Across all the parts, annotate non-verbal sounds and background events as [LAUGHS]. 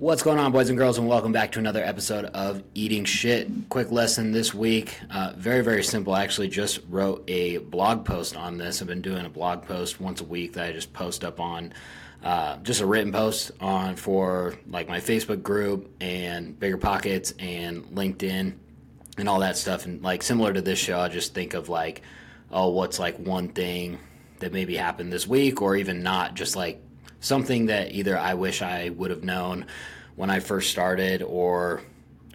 What's going on, boys and girls, and welcome back to another episode of Eating Shit. Quick lesson this week. Uh, very, very simple. I actually just wrote a blog post on this. I've been doing a blog post once a week that I just post up on, uh, just a written post on for like my Facebook group and BiggerPockets and LinkedIn and all that stuff. And like similar to this show, I just think of like, oh, what's like one thing that maybe happened this week, or even not, just like something that either I wish I would have known when I first started or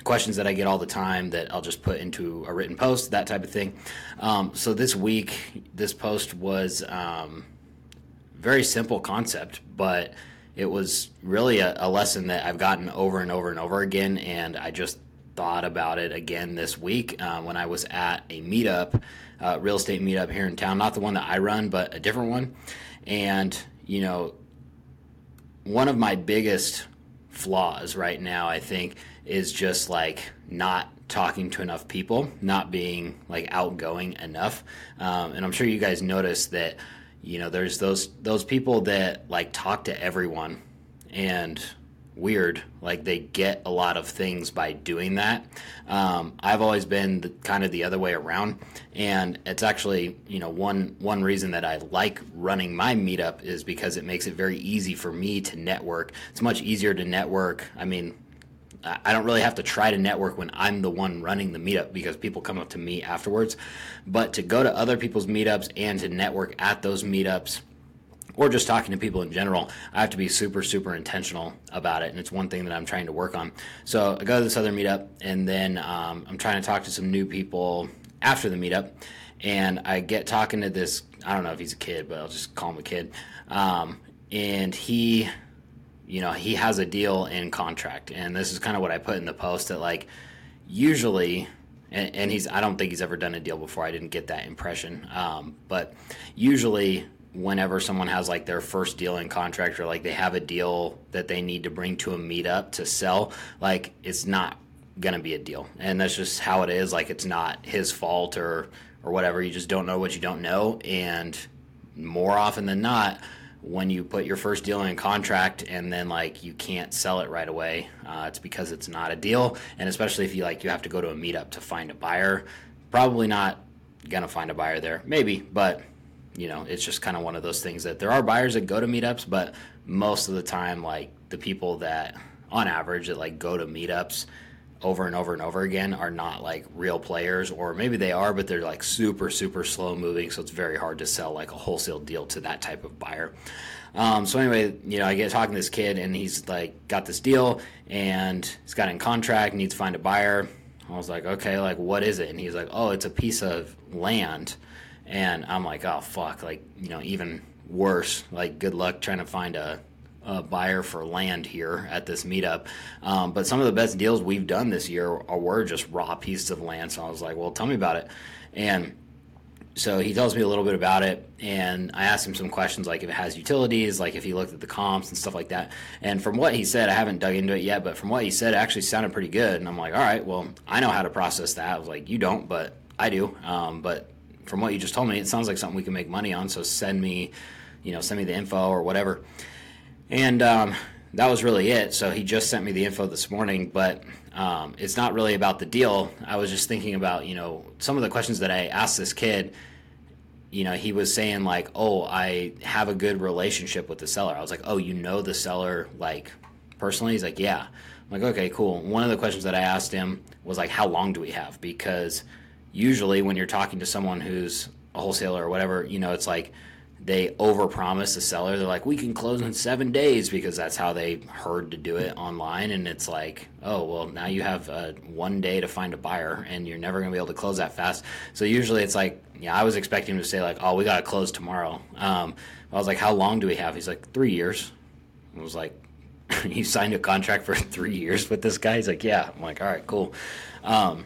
questions that I get all the time that I'll just put into a written post, that type of thing. Um, so this week, this post was um, very simple concept, but it was really a, a, lesson that I've gotten over and over and over again, and I just thought about it again this week uh, when I was at a meetup, uh, real estate meetup here in town, not the one that I run, but a different one, and you know one of my biggest flaws right now, I think, is just like not talking to enough people, not being like outgoing enough. Um, and I'm sure you guys notice that, you know, there's those those people that like talk to everyone and weird. Like they get a lot of things by doing that. Um, I've always been the, kind of the other way around, and it's actually you know one one reason that I like running my meetup is because it makes it very easy for me to network. It's much easier to network. I mean. I don't really have to try to network when I'm the one running the meetup because people come up to me afterwards. But to go to other people's meetups and to network at those meetups, or just talking to people in general, I have to be super, super intentional about it. And it's one thing that I'm trying to work on. So I go to this other meetup, and then um, I'm trying to talk to some new people after the meetup. And I get talking to this, I don't know if he's a kid, but I'll just call him a kid. Um, and he, you know, he has a deal in contract. And this is kind of what I put in the post that, like, usually and, he's I don't think he's ever done a deal before. I didn't get that impression. Um, but usually whenever someone has like their first deal in contract or like they have a deal that they need to bring to a meetup to sell, like it's not gonna be a deal. And that's just how it is. Like it's not his fault or or whatever. You just don't know what you don't know. And more often than not, when you put your first deal in contract and then like you can't sell it right away, uh, it's because it's not a deal. And especially if you like you have to go to a meetup to find a buyer, probably not gonna find a buyer there. Maybe, but you know, it's just kind of one of those things that there are buyers that go to meetups, but most of the time, like the people that, on average, that like go to meetups over and over and over again are not like real players, or maybe they are, but they're like super, super slow moving. So it's very hard to sell like a wholesale deal to that type of buyer. Um, so anyway, you know, I get talking to this kid, and he's like got this deal, and he's got in contract, needs to find a buyer. I was like, okay, like what is it? And he's like, oh, it's a piece of land and I'm like, oh fuck, like you know, even worse. Like, good luck trying to find a, a buyer for land here at this meetup. Um, but some of the best deals we've done this year are, were just raw pieces of land. So I was like, well, tell me about it. And so he tells me a little bit about it, and I asked him some questions like if it has utilities, like if he looked at the comps and stuff like that. And from what he said, I haven't dug into it yet, but from what he said, it actually sounded pretty good. And I'm like, all right, well, I know how to process that. I was like, you don't, but I do. Um, but from what you just told me, it sounds like something we can make money on. So send me, you know, send me the info or whatever. And um, that was really it. So he just sent me the info this morning, but um, it's not really about the deal. I was just thinking about, you know, some of the questions that I asked this kid. You know, he was saying like, "Oh, I have a good relationship with the seller." I was like, "Oh, you know the seller like personally?" He's like, "Yeah." I'm like, "Okay, cool." One of the questions that I asked him was like, "How long do we have?" Because usually when you're talking to someone who's a wholesaler or whatever, you know, it's like they overpromise the seller. They're like, we can close in seven days because that's how they heard to do it online. And it's like, oh, well, now you have uh, one day to find a buyer and you're never going to be able to close that fast. So usually it's like, yeah, I was expecting him to say, like, oh, we got to close tomorrow. Um, I was like, how long do we have? He's like, three years. I was like, [LAUGHS] you signed a contract for [LAUGHS] three years with this guy? He's like, yeah. I'm like, all right, cool. Um,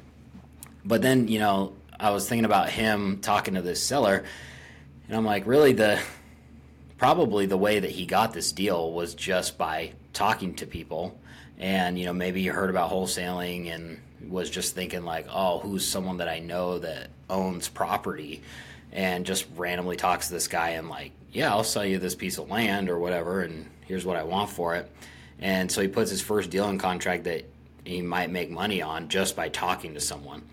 but then, you know, I was thinking about him talking to this seller, and I'm like, really, the probably the way that he got this deal was just by talking to people. And, you know, maybe he heard about wholesaling and was just thinking, like, oh, who's someone that I know that owns property? And just randomly talks to this guy and, like, yeah, I'll sell you this piece of land or whatever, and here's what I want for it. And so he puts his first deal in contract that he might make money on just by talking to someone.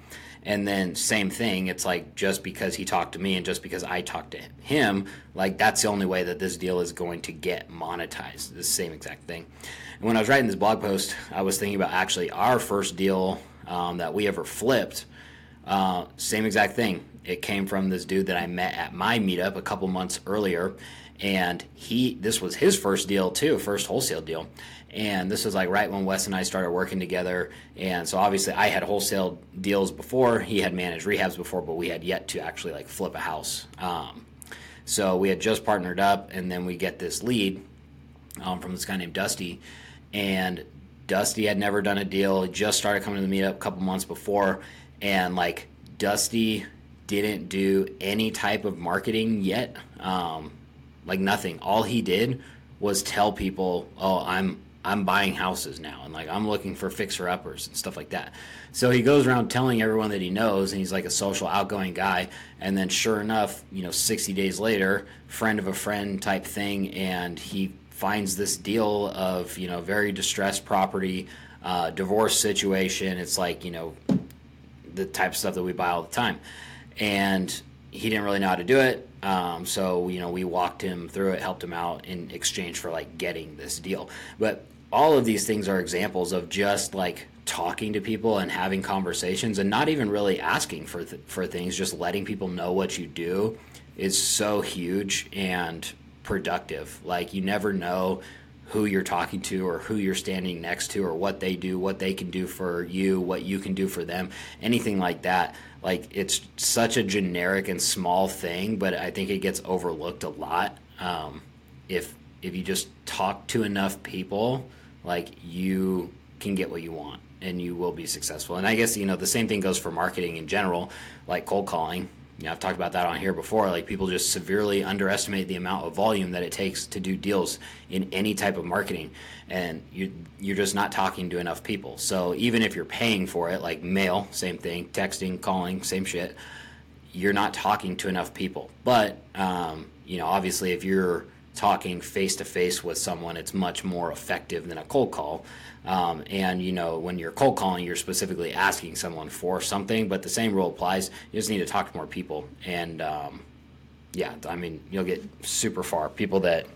And then same thing, it's like just because he talked to me and just because I talked to him, like that's the only way that this deal is going to get monetized. The same exact thing. And when I was writing this blog post, I was thinking about actually our first deal um, that we ever flipped. Uh, same exact thing. It came from this dude that I met at my meetup a couple months earlier, and he this was his first deal too, first wholesale deal and this was like right when Wes and I started working together. And so obviously I had wholesale deals before. He had managed rehabs before, but we had yet to actually like flip a house. Um, so we had just partnered up, and then we get this lead um, from this guy named Dusty, and Dusty had never done a deal. He just started coming to the meetup a couple months before, and like Dusty didn't do any type of marketing yet, um, like nothing. All he did was tell people, "Oh, I'm I'm buying houses now and like I'm looking for fixer uppers and stuff like that. So he goes around telling everyone that he knows and he's like a social outgoing guy and then sure enough, you know, 60 days later, friend of a friend type thing and he finds this deal of, you know, very distressed property, uh, divorce situation. It's like, you know, the type of stuff that we buy all the time. And he didn't really know how to do it. Um, so you know, we walked him through it, helped him out in exchange for like getting this deal. But all of these things are examples of just like talking to people and having conversations and not even really asking for th- for things just letting people know what you do is so huge and productive. Like you never know who you're talking to or who you're standing next to or what they do what they can do for you what you can do for them anything like that. Like it's such a generic and small thing but i think it gets overlooked a lot um, if if you just talk to enough people like you can get what you want and you will be successful. And I guess you know the same thing goes for marketing in general, like cold calling. You know, I've talked about that on here before. Like people just severely underestimate the amount of volume that it takes to do deals in any type of marketing, and you you're just not talking to enough people. So even if you're paying for it, like mail, same thing, texting, calling, same shit, you're not talking to enough people. But um, you know, obviously, if you're talking face to face with someone, it's much more effective than a cold call. Um, and you know, when you're cold calling, you're specifically asking someone for something, but the same rule applies. You just need to talk to more people, and um, yeah, I mean, you'll get super far. People that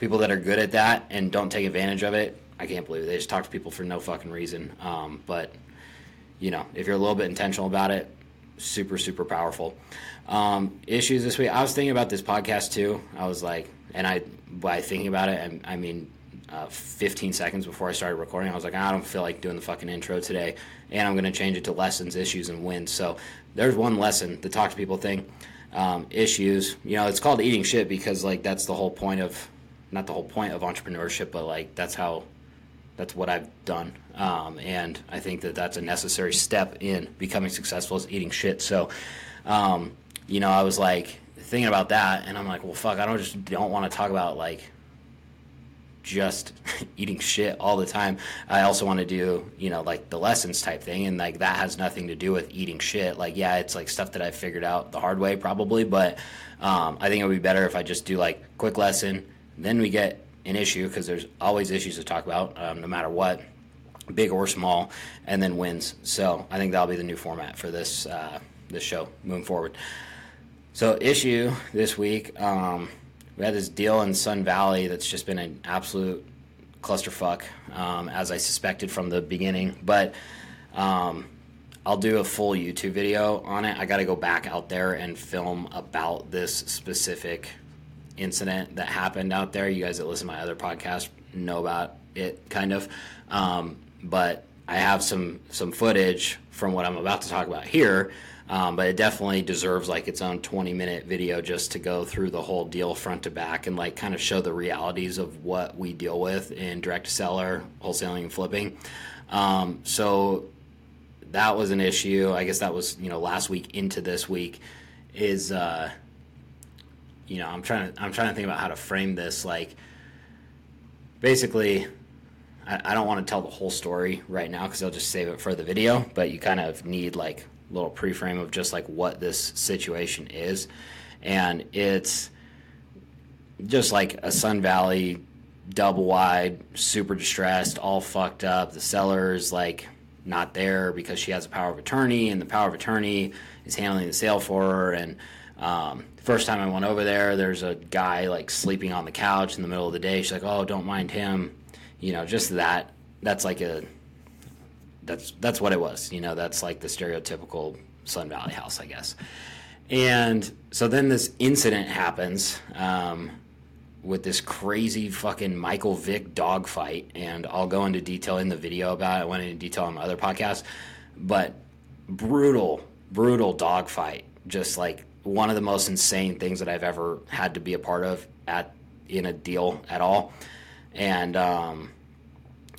people that are good at that and don't take advantage of it, I can't believe it. they just talk to people for no fucking reason. Um, but you know, if you're a little bit intentional about it, super super powerful. Um, issues this week. I was thinking about this podcast too. I was like, and I by thinking about it, I, I mean, uh, 15 seconds before I started recording, I was like, I don't feel like doing the fucking intro today, and I'm going to change it to lessons, issues, and wins. So there's one lesson, the talk to people thing. Um, issues, you know, it's called eating shit because like that's the whole point of, not the whole point of entrepreneurship, but like that's how, that's what I've done, um, and I think that that's a necessary step in becoming successful is eating shit. So, um, you know, I was like thinking about that, and I'm like, well, fuck, I don't just don't want to talk about like just [LAUGHS] eating shit all the time. I also want to do, you know, like the lessons type thing, and like that has nothing to do with eating shit. Like, yeah, it's like stuff that I figured out the hard way probably, but um, I think it would be better if I just do like quick lesson, then we get an issue because there's always issues to talk about, um, no matter what, big or small, and then wins. So I think that'll be the new format for this uh, this show moving forward. So issue this week, um, we had this deal in Sun Valley that's just been an absolute clusterfuck, um, as I suspected from the beginning. But um, I'll do a full YouTube video on it. I got to go back out there and film about this specific incident that happened out there. You guys that listen to my other podcast know about it, kind of. Um, but I have some some footage from what I'm about to talk about here um, but it definitely deserves like its own 20 minute video just to go through the whole deal front to back and like kind of show the realities of what we deal with in direct seller, wholesaling, and flipping. Um, so that was an issue. I guess that was you know last week into this week is uh, you know I'm trying to I'm trying to think about how to frame this like basically. I, I don't want to tell the whole story right now because I'll just save it for the video. But you kind of need like a little pre-frame of just like what this situation is and it's just like a sun valley double wide, super distressed, all fucked up. The seller's like not there because she has a power of attorney, and the power of attorney is handling the sale for her. And um, first time I went over there, there's a guy like sleeping on the couch in the middle of the day. She's like, "Oh, don't mind him," you know, just that. That's like a that's that's what it was. You know, that's like the stereotypical Sun Valley house, I guess. And so then this incident happens. Um, with this crazy fucking Michael Vick dogfight, and I'll go into detail in the video about it. I went into detail on my other podcast, but brutal, brutal dogfight. Just like one of the most insane things that I've ever had to be a part of at in a deal at all. And um,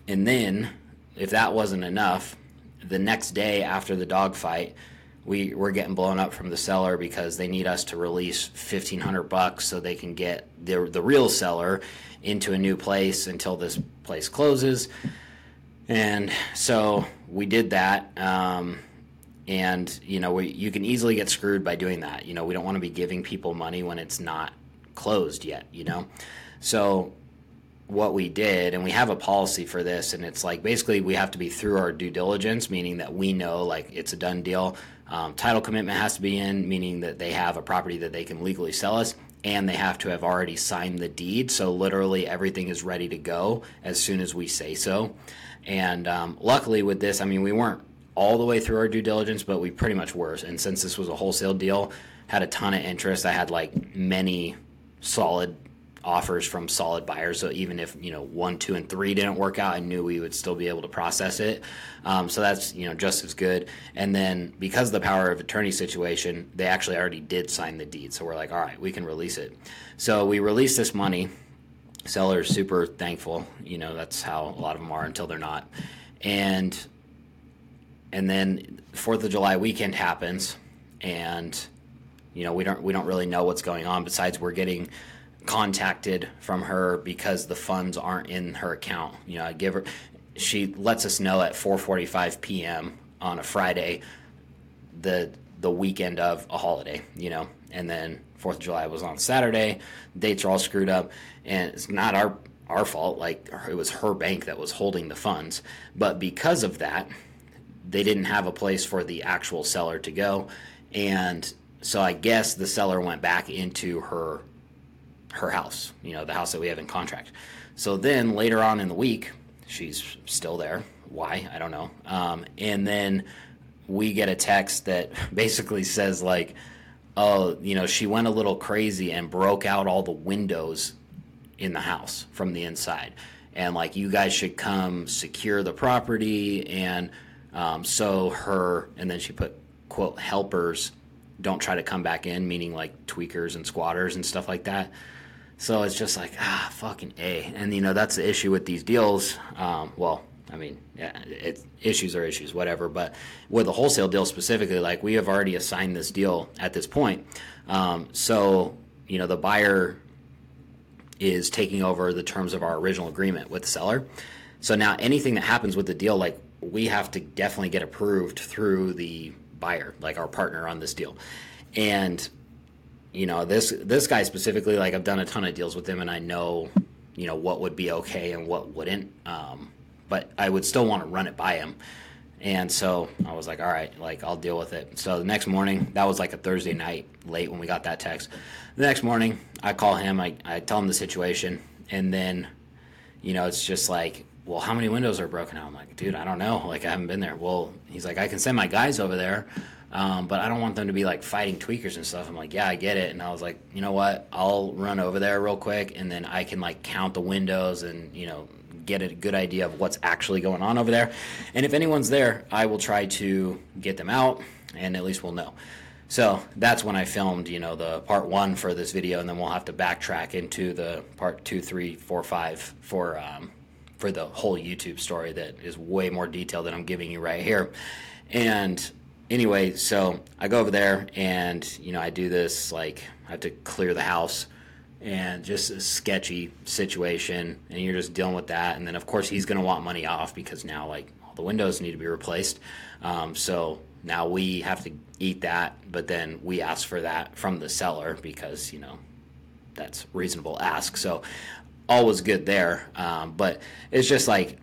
and then if that wasn't enough, the next day after the dogfight, we we're getting blown up from the seller because they need us to release fifteen hundred bucks so they can get the the real seller into a new place until this place closes. And so we did that. Um, and you know, we, you can easily get screwed by doing that. You know, we don't want to be giving people money when it's not closed yet. You know, so what we did, and we have a policy for this, and it's like basically we have to be through our due diligence, meaning that we know like it's a done deal. Um, title commitment has to be in, meaning that they have a property that they can legally sell us, and they have to have already signed the deed. So literally everything is ready to go as soon as we say so. And um, luckily with this, I mean, we weren't all the way through our due diligence, but we pretty much were. And since this was a wholesale deal, had a ton of interest. I had like many solid offers from solid buyers. So even if you know one, two, and three didn't work out, I knew we would still be able to process it. Um, so that's you know just as good. And then because of the power of attorney situation, they actually already did sign the deed. So we're like, all right, we can release it. So we released this money. Seller is super thankful. You know that's how a lot of them are until they're not. And and then Fourth of July weekend happens, and you know we don't we don't really know what's going on. Besides, we're getting contacted from her because the funds aren't in her account. You know, I give her she lets us know at 4:45 p.m. on a Friday the the weekend of a holiday, you know. And then 4th of July was on Saturday. Dates are all screwed up and it's not our our fault like it was her bank that was holding the funds, but because of that, they didn't have a place for the actual seller to go and so I guess the seller went back into her her house, you know, the house that we have in contract. So then later on in the week, she's still there. Why? I don't know. Um, and then we get a text that [LAUGHS] basically says, like, oh, you know, she went a little crazy and broke out all the windows in the house from the inside. And, like, you guys should come secure the property. And um, so her, and then she put, quote, helpers don't try to come back in, meaning like tweakers and squatters and stuff like that. So it's just like ah, fucking a. And you know that's the issue with these deals. Um, well, I mean, yeah, it, issues are issues, whatever. But with a wholesale deal specifically, like we have already assigned this deal at this point. Um, so you know the buyer is taking over the terms of our original agreement with the seller. So now anything that happens with the deal, like we have to definitely get approved through the buyer, like our partner on this deal. And you know this this guy specifically like i've done a ton of deals with him and i know you know what would be okay and what wouldn't. Um, but i would still want to run it by him. And so i was like all right like i'll deal with it. So the next morning that was like a thursday night late when we got that text. The next morning i call him i, I tell him the situation and then you know it's just like well how many windows are broken out i'm like dude i don't know like i haven't been there well he's like i can send my guys over there um, but I don't want them to be like fighting tweakers and stuff. I'm like, yeah, I get it. And I was like, you know what? I'll run over there real quick and then I can like count the windows and, you know, get a good idea of what's actually going on over there. And if anyone's there, I will try to get them out and at least we'll know. So that's when I filmed, you know, the part one for this video, and then we'll have to backtrack into the part two, three, four, five for um, for the whole YouTube story that is way more detailed than I'm giving you right here. And anyway, so I go over there and you know I do this like I have to clear the house and just a sketchy situation. And you're just dealing with that. And then of course he's going to want money off because now like all the windows need to be replaced. Um, so now we have to eat that but then we ask for that from the seller because you know that's reasonable ask. So all was good there. Um, but it's just like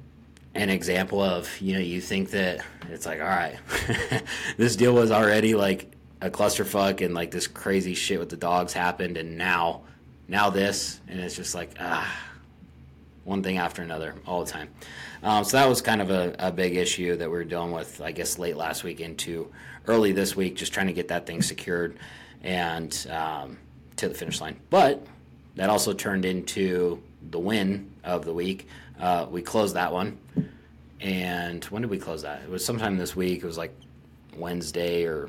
an example of you know you think that it's like all right, [LAUGHS] this deal was already like a clusterfuck and like this crazy shit with the dogs happened, and now now this, and it's just like ah, one thing after another all the time. Um, so that was kind of a, a big issue that we are dealing with, I guess, late last week into early this week, just trying to get that thing secured and um, to the finish line. But that also turned into the win of the week. Uh, we closed that one. And when did we close that? It was sometime this week. It was like Wednesday or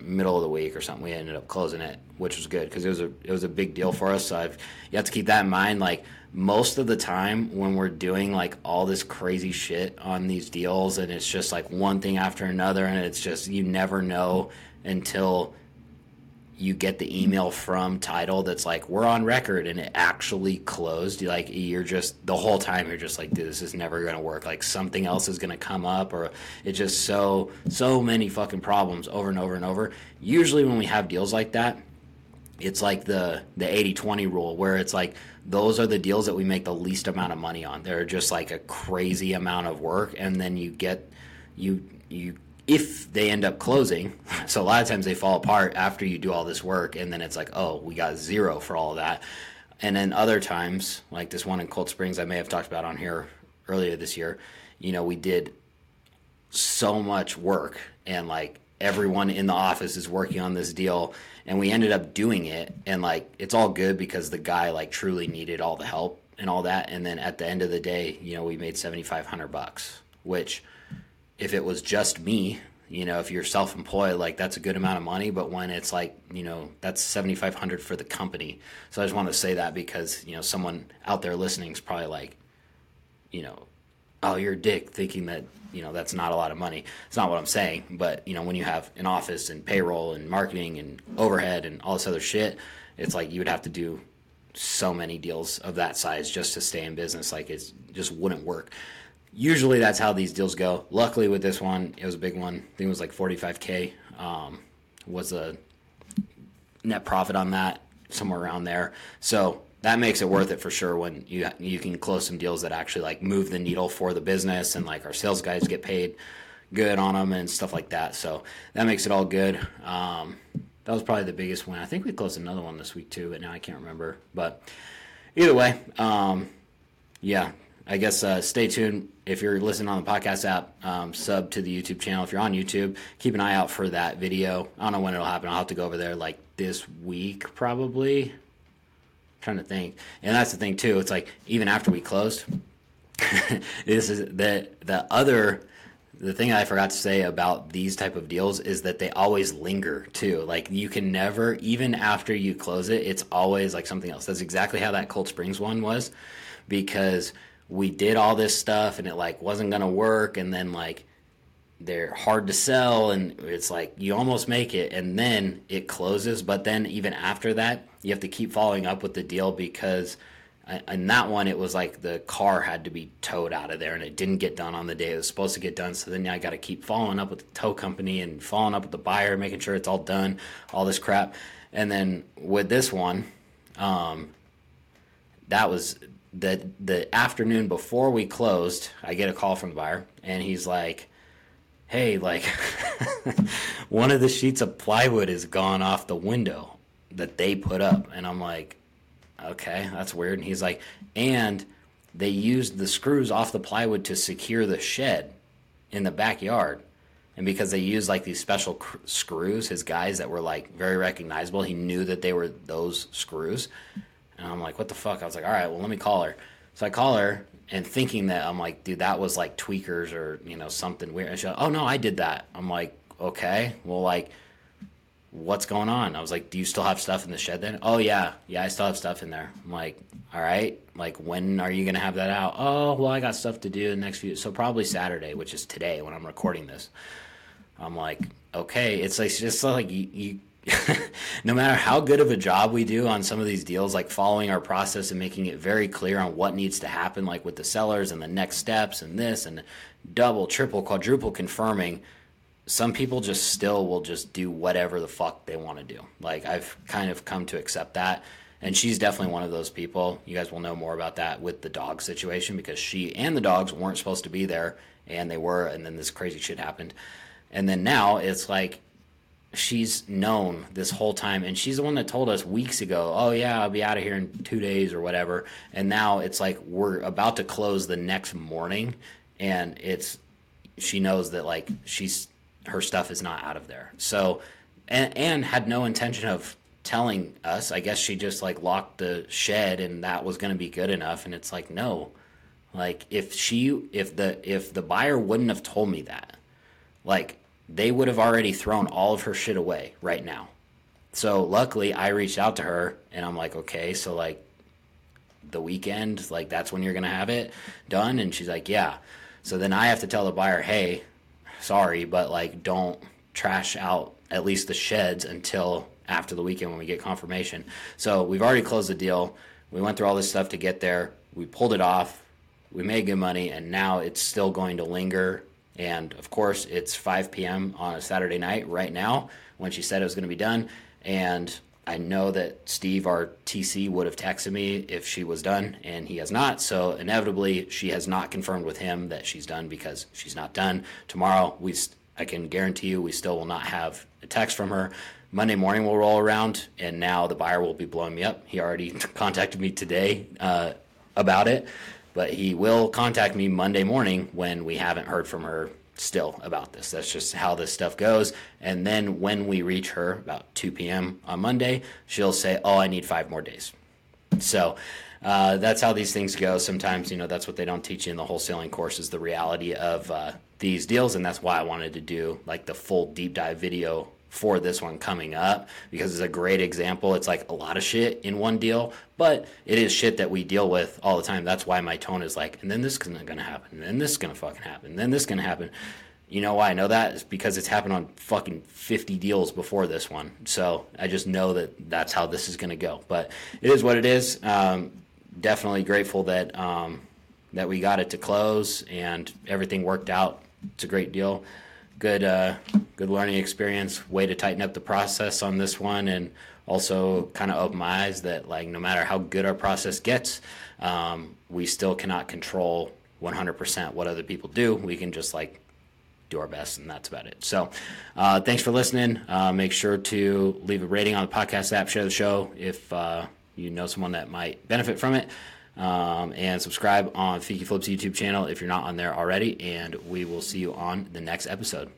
middle of the week or something. We ended up closing it, which was good because it was a it was a big deal for us. So I've, you have to keep that in mind. Like most of the time when we're doing like all this crazy shit on these deals, and it's just like one thing after another, and it's just you never know until you get the email from title that's like we're on record and it actually closed. Like you're just the whole time you're just like dude this is never going to work. Like something else is going to come up or it's just so so many fucking problems over and over and over. Usually when we have deals like that it's like the the 80-20 rule where it's like those are the deals that we make the least amount of money on. They're just like a crazy amount of work and then you get you you if they end up closing, [LAUGHS] so a lot of times they fall apart after you do all this work, and then it's like, oh, we got zero for all of that. And then other times, like this one in Cold Springs, I may have talked about on here earlier this year, you know, we did so much work, and like everyone in the office is working on this deal, and we ended up doing it, and like it's all good because the guy like truly needed all the help and all that, and then at the end of the day, you know, we made seventy five hundred bucks, which if it was just me, you know, if you're self-employed, like that's a good amount of money. But when it's like, you know, that's seventy five hundred for the company. So I just want to say that because you know someone out there listening is probably like, you know, oh, you're a dick thinking that you know that's not a lot of money. It's not what I'm saying. But you know, when you have an office and payroll and marketing and overhead and all this other shit, it's like you would have to do so many deals of that size just to stay in business. Like it just wouldn't work usually that's how these deals go. Luckily with this one, it was a big one. I think it was like 45k. Um, was a net profit on that somewhere around there. So that makes it worth it for sure when you you can close some deals that actually like move the needle for the business and like our sales guys get paid good on them and stuff like that. So that makes it all good. Um, that was probably the biggest one. I think we closed another one this week too, but now I can't remember. But either way, um, yeah, I guess uh, stay tuned if you're listening on the podcast app. Um, sub to the YouTube channel. If you're on YouTube, keep an eye out for that video. I don't know when it'll happen. I'll have to go over there like this week probably. I'm trying to think, and that's the thing too. It's like even after we closed, [LAUGHS] this is the the other the thing I forgot to say about these type of deals is that they always linger too. Like you can never, even after you close it, it's always like something else. That's exactly how that Cold Springs one was, because we did all this stuff and it like wasn't gonna work and then like they're hard to sell and it's like you almost make it and then it closes. But then even after that you have to keep following up with the deal because in that one it was like the car had to be towed out of there and it didn't get done on the day it was supposed to get done. So then i got to keep following up with the tow company and following up with the buyer making sure it's all done all this crap. And then with this one um, that was the the afternoon before we closed, I get a call from the buyer, and he's like, "Hey, like, [LAUGHS] one of the sheets of plywood is gone off the window that they put up," and I'm like, "Okay, that's weird." And he's like, "And they used the screws off the plywood to secure the shed in the backyard." And because they used like these special cr- screws, his guys that were like very recognizable, he knew that they were those screws. And I'm like, what the fuck? I was like, all right, well, let me call her. So I call her and thinking that I'm like, dude, that was like tweakers or, you know, something weird. And she's like, oh, no, I did that. I'm like, okay, well, like, what's going on? I was like, do you still have stuff in the shed then? Oh, yeah. Yeah, I still have stuff in there. I'm like, all right, like, when are you going to have that out? Oh, well, I got stuff to do the next few. So probably Saturday, which is today when I'm recording this. I'm like, okay. It's like, it's just like you, you [LAUGHS] no matter how good of a job we do on some of these deals, like following our process and making it very clear on what needs to happen, like with the sellers and the next steps and this and double, triple, quadruple confirming, some people just still will just do whatever the fuck they want to do. Like I've kind of come to accept that. And she's definitely one of those people. You guys will know more about that with the dog situation because she and the dogs weren't supposed to be there and they were, and then this crazy shit happened. And then now it's like she's known this whole time and she's the one that told us weeks ago oh yeah i'll be out of here in two days or whatever. And now it's like we're about to close the next morning and it's she knows that like she's her stuff is not out of there. So and, and had no intention of telling us. I guess she just like locked the shed and that was going to be good enough and it's like no. Like if she if the if the buyer wouldn't have told me that like they would have already thrown all of her shit away right now. So luckily, I reached out to her and I'm like, okay, so like the weekend, like that's when you're gonna have it done, and she's like, yeah. So then I have to tell the buyer, hey, sorry, but like don't trash out at least the sheds until after the weekend when we get confirmation. So we've already closed the deal. We went through all this stuff to get there. We pulled it off. We made good money, and now it's still going to linger and of course, it's 5 p.m. on a Saturday night right now when she said it was going to be done. And I know that Steve, our TC, would have texted me if she was done, and he has not. So inevitably, she has not confirmed with him that she's done because she's not done. Tomorrow, we I can guarantee you, we still will not have a text from her. Monday morning will roll around, and now the buyer will be blowing me up. He already [LAUGHS] contacted me today uh, about it but he will contact me Monday morning when we haven't heard from her still about this. That's just how this stuff goes. And then when we reach her about 2 p.m. on Monday, she'll say, Oh, I need five more days. So uh, that's how these things go. Sometimes, you know, that's what they don't teach you in the wholesaling course is the reality of uh, these deals. And that's why I wanted to do like the full deep dive video for this one coming up because it's a great example. It's like a lot of shit in one deal, but it is shit that we deal with all the time. That's why my tone is like, and then this is gonna happen, and then this is gonna fucking happen, and then this is gonna happen. You know why I know that? Is because it's happened on fucking 50 deals before this one. So I just know that that's how this is gonna go. But it is what it is. Um, definitely grateful that um, that we got it to close and everything worked out. It's a great deal good uh, good learning experience. Way to tighten up the process on this one, and also kind of open my eyes that like no matter how good our process gets, um, we still cannot control 100% what other people do. We can just like do our best, and that's about it. So, uh, thanks for listening. Uh, make sure to leave a rating on the podcast app, share the show if uh, you know someone that might benefit from it. Um, and subscribe on Feeki Flips YouTube channel if you're not on there already. And we will see you on the next episode.